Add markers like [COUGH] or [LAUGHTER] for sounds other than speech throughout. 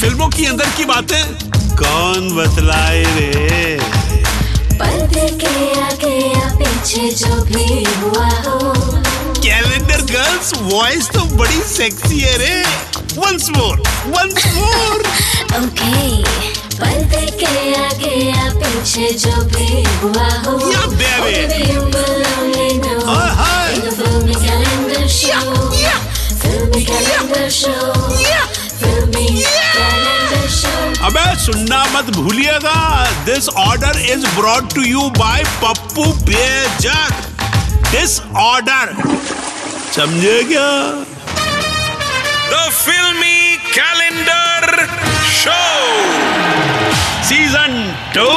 फ़िल्मों की अंदर की बातें। कौन बतलाए रे? पर्दे के आगे या पीछे जो भी हुआ हो। कैलेंडर गर्ल्स वॉइस तो बड़ी सेक्सी है रे। Once more once more okay पर्दे के आगे या पीछे जो भी हुआ हो। Yeah, will only know. Oh, hi. In the अबे, सुनना मत भूलिएगा। This order is brought to you by Pappu Bejak. This order समझे क्या? The filmy calendar show season two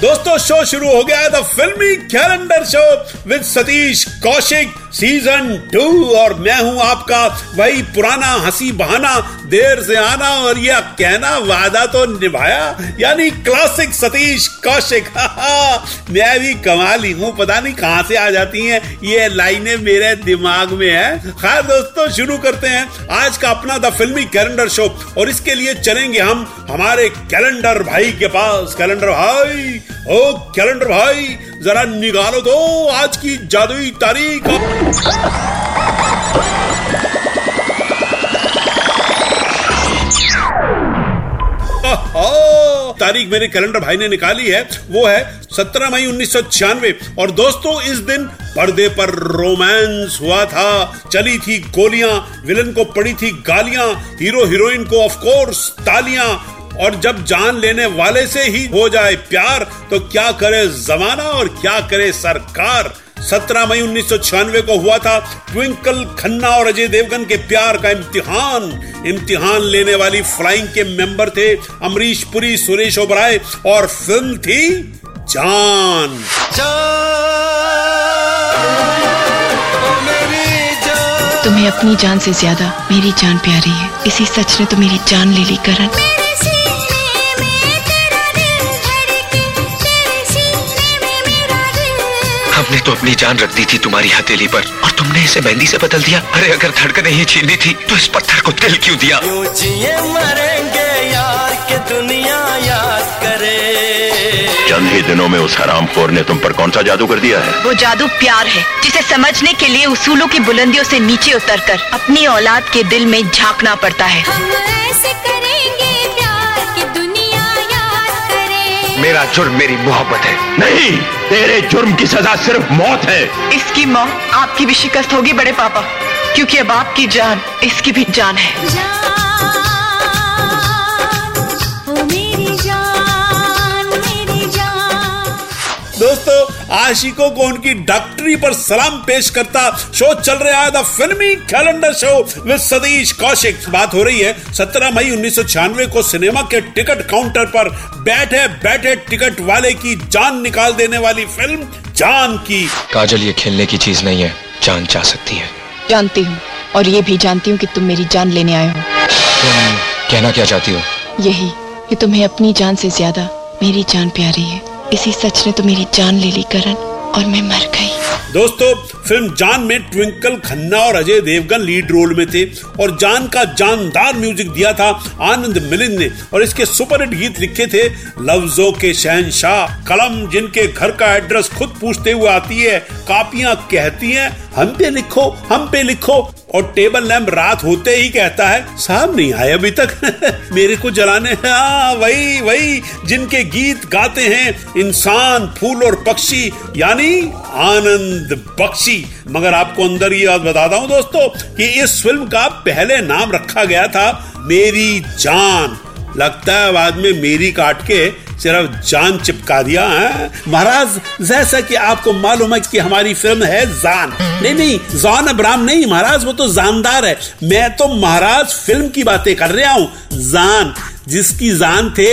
दोस्तों शो शुरू हो गया the filmy calendar show with Satish Kaushik season two और मैं हूँ आपका वही पुराना हँसी बहाना, देर से आना और यह कहना वादा तो निभाया, यानी क्लासिक सतीश कौशिक। [LAUGHS] मैं भी कमाली हूँ, पता नहीं कहाँ से आ जाती हैं, ये लाइनें मेरे दिमाग में है। खैर दोस्तों, शुरू करते हैं आज का अपना द फिल्मी कैलेंडर शो, और इसके लिए चलेंगे हम हमारे कैलेंडर भाई के पास। कैलेंडर भाई, ओ कैलेंडर भाई जरा निकालो तो आज की जादुई तारीख। तारीख मेरे कैलेंडर भाई ने निकाली है, वो है 17 मई उन्नीस सौ छियानवे। और दोस्तों, इस दिन पर्दे पर रोमांस हुआ था। चली थी गोलियाँ, विलन को पड़ी थी गालियाँ हीरो हीरोइन को ऑफ़ कोर्स तालियाँ और जब जान लेने वाले से ही हो जाए प्यार तो क्या करे जमाना और क्या करे सरकार? 17 मई उन्नीस सौ छियानवे को हुआ था ट्विंकल खन्ना और अजय देवगन के प्यार का इम्तिहान। इम्तिहान लेने वाली फ्लाइंग के मेंबर थे अमरीश पुरी, सुरेश ओबराय और फ़िल्म थी जान। तुम्हें अपनी जान से ज़्यादा मेरी जान प्यारी है। इसी सच ने तो मेरी जान ले ली करण। हमने तो अपनी जान रख दी थी तुम्हारी हथेली पर और तुमने इसे मेहंदी से बदल दिया। अरे अगर धड़कने ही छीननी थी तो इस पत्थर को दिल क्यों दिया? जिए मरेंगे यार के दुनिया याद करे? चंद ही दिनों में उस हरामखोर ने तुम पर कौन सा जादू कर दिया है? वो जादू प्यार है जिसे समझने के लिए उसूलों की बुलंदियों से नीचे उतरकर अपनी औलाद के दिल में झांकना पड़ता है। हम ऐसे करेंगे मेरा जुर्म मेरी मोहब्बत है। नहीं तेरे जुर्म की सजा सिर्फ़ मौत है। इसकी मौत आपकी भी शिकस्त होगी बड़े पापा क्योंकि अब आपकी जान इसकी भी जान है। जान दोस्तों आशिकों को उनकी डॉक्टरी पर सलाम पेश करता शो चल रहा है the filmy calendar show with Satish Kaushik. बात हो रही है 17 मई उन्नीस सौ छियानवे को सिनेमा के टिकट काउंटर पर बैठे बैठे टिकट वाले की जान निकाल देने वाली फ़िल्म जान की। काजल ये खेलने की चीज़ नहीं है जान जा सकती है। जानती हूँ और ये भी जानती हूँ कि तुम मेरी जान लेने आए हो। तुम कहना क्या चाहती हो? यही कि तुम्हें अपनी जान से ज़्यादा मेरी जान प्यारी है। इसी सच ने तो मेरी जान ले ली करण और मैं मर गई। दोस्तों फ़िल्म जान में ट्विंकल खन्ना और अजय देवगन लीड रोल में थे और जान का जानदार म्यूज़िक दिया था आनंद मिलिंद ने और इसके सुपरहिट गीत लिखे थे लफ्जों के शहनशाह, कलम जिनके घर का एड्रेस खुद पूछते हुए आती है, कापियाँ कहती हैं, हम पे लिखो, हम पे लिखो। और टेबल लैंप रात होते ही कहता है, साहब नहीं आए अभी तक? [LAUGHS] मेरे को जलाने हाँ वही वही, जिनके गीत गाते हैं, इंसान, फूल और पक्षी, यानी आनंद बख्शी। मगर आपको अंदर ये बात बताता हूँ दोस्तों कि इस फ़िल्म का पहले नाम रखा गया था मेरी जान। लगता है बाद में मेरी काट के सिर्फ़ जान चिपका दिया है। महाराज, जैसा कि आपको मालूम है कि हमारी फ़िल्म है जान। नहीं नहीं, जॉन अब्राम नहीं, महाराज, वो तो जानदार है। मैं तो महाराज फ़िल्म की बातें कर रहा हूँ। जान, जिसकी जान थे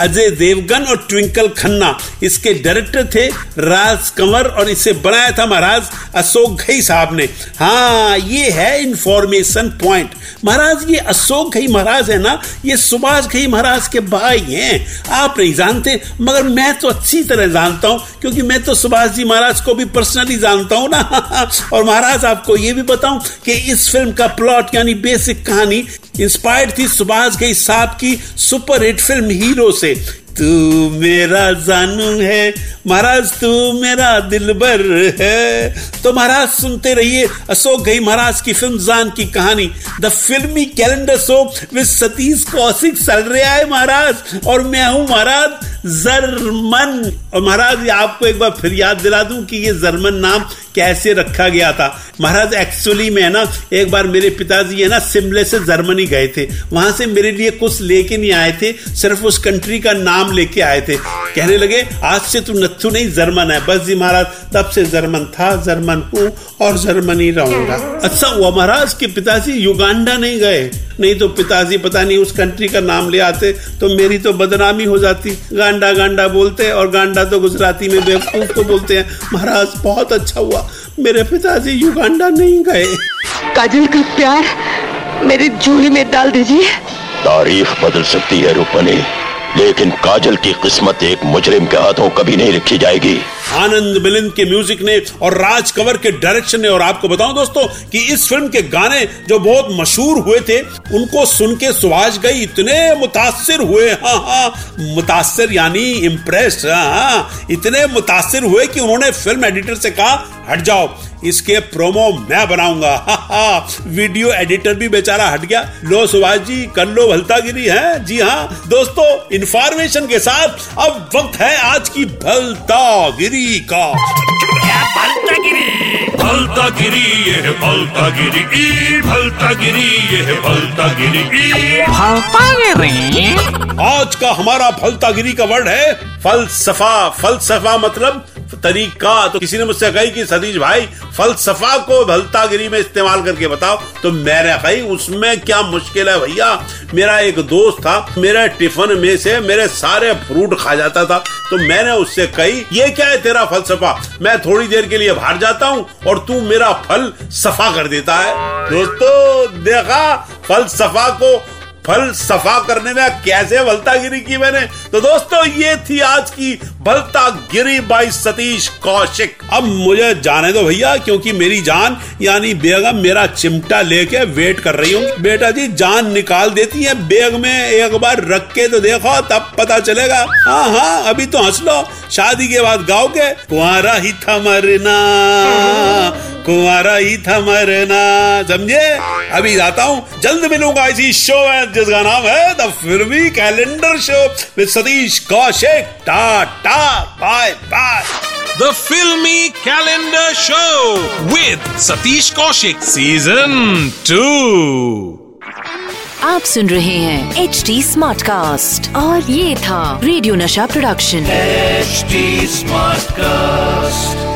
अजय देवगन और ट्विंकल खन्ना। इसके डायरेक्टर थे राज कंवर और इसे बनाया था महाराज अशोक घई साहब ने। हाँ ये है इंफॉर्मेशन पॉइंट महाराज, ये अशोक घई महाराज है ना? ये सुभाष घई महाराज के भाई हैं। आप नहीं जानते, मगर मैं तो अच्छी तरह जानता हूँ, क्योंकि मैं तो सुभाष जी महाराज को भी पर्सनली जानता हूँ ना। [LAUGHS] और महाराज, आपको ये भी बताऊँ कि इस फ़िल्म का प्लॉट यानी बेसिक कहानी इंस्पायर्ड थी सुभाष घई साहब की सुपर हिट फ़िल्म हीरो से। say तू मेरा जानू है, महाराज तू मेरा दिलबर है। तो महाराज, सुनते रहिए अशोक गई महाराज की फ़िल्म जान की कहानी। The filmy calendar show with Satish Kaushik चल रहा है महाराज, और मैं हूँ महाराज जर्मन। और महाराज, आपको एक बार फिर याद दिला दूँ कि ये जर्मन नाम कैसे रखा गया था। महाराज एक्चुअली में ना, एक बार मेरे पिताजी है ना, शिमले से जर्मनी गए थे। वहाँ से मेरे लिए कुछ लेके नहीं आए थे, सिर्फ़ उस कंट्री का नाम लेके आए थे। कहने लगे आज से तू नत्थु नहीं जर्मन है। बस जी महाराज तब से जर्मन था जर्मन हूँ और जर्मनी रहूँगा। अच्छा हुआ महाराज के पिताजी युगांडा नहीं गए। नहीं तो पिताजी पता नहीं उस कंट्री का नाम ले आते तो मेरी तो बदनामी हो जाती। गांडा गांडा बोलते और गांडा तो गुजराती में बेवकूफ़ को बोलते हैं। महाराज बहुत अच्छा हुआ। मेरे पिताजी युगांडा नहीं गए। काजल का प्यार मेरी झोली में डाल दीजिए। तारीख बदल सकती है रुक्मणी। लेकिन काजल की किस्मत एक मुजरिम के हाथों कभी नहीं रखी जाएगी। आनंद मिलिंद के म्यूज़िक ने और राज कंवर के डायरेक्शन ने। और आपको बताऊँ दोस्तों कि इस फ़िल्म के गाने जो बहुत मशहूर हुए थे, उनको सुन के सुभाष गई इतने मुतासिर हुए। हाँ हाँ मुतासिर यानी इम्प्रेस हाँ इतने मुतासिर हुए कि उन्होंने फ़िल्म एडिटर से कहा, हट जाओ, इसके प्रोमो मैं बनाऊँगा। हा हा वीडियो एडिटर भी बेचारा हट गया। लो सुभाष जी, कर लो भलतागिरी, है? जी हाँ दोस्तों इंफॉर्मेशन के साथ अब वक्त है आज की भलतागिरी। का भलता गिरी ये है भलता गिरी ई भलता गिरी ये है भलता गिरी ई आज का हमारा फलतागिरी का वर्ड है फलसफा। फलसफा मतलब तरीका। तो किसी ने मुझसे कही कि सतीश भाई, फलसफा को भलतागिरी में इस्तेमाल करके बताओ। तो मैंने कही उसमें क्या मुश्किल है भैया? मेरा एक दोस्त था, मेरे टिफ़िन में से मेरे सारे फ्रूट खा जाता था। तो मैंने उससे कही, ये क्या है तेरा फलसफा? मैं थोड़ी देर के लिए बाहर जाता हूँ और तू मेरा फल सफ़ा कर देता है। दोस्तों, देखा, फलसफा को फल सफ़ा करने में कैसे भलतागिरी की मैंने? तो दोस्तों, ये थी आज की भलतागिरी बाई सतीश कौशिक। अब मुझे जाने दो भैया, क्योंकि मेरी जान, यानी बेगम, मेरा चिमटा लेके वेट कर रही हूँ बेटा जी, जान निकाल देती है, बेग में एक बार रख के तो देखो, तब पता चलेगा। हाँ हाँ अभी तो हंस लो। शादी के बाद गाओगे कुआरा ही था मरना। कुआरा ही था मरना समझे? अभी जाता हूँ जल्द मिलूँगा इसी शो में जिसका नाम है the filmy calendar show with Satish Kaushik. Tata bye bye The Filmy Calendar Show with Satish Kaushik Season 2. आप सुन रहे हैं एच डी स्मार्ट कास्ट और ये था रेडियो नशा प्रोडक्शन एच स्मार्ट कास्ट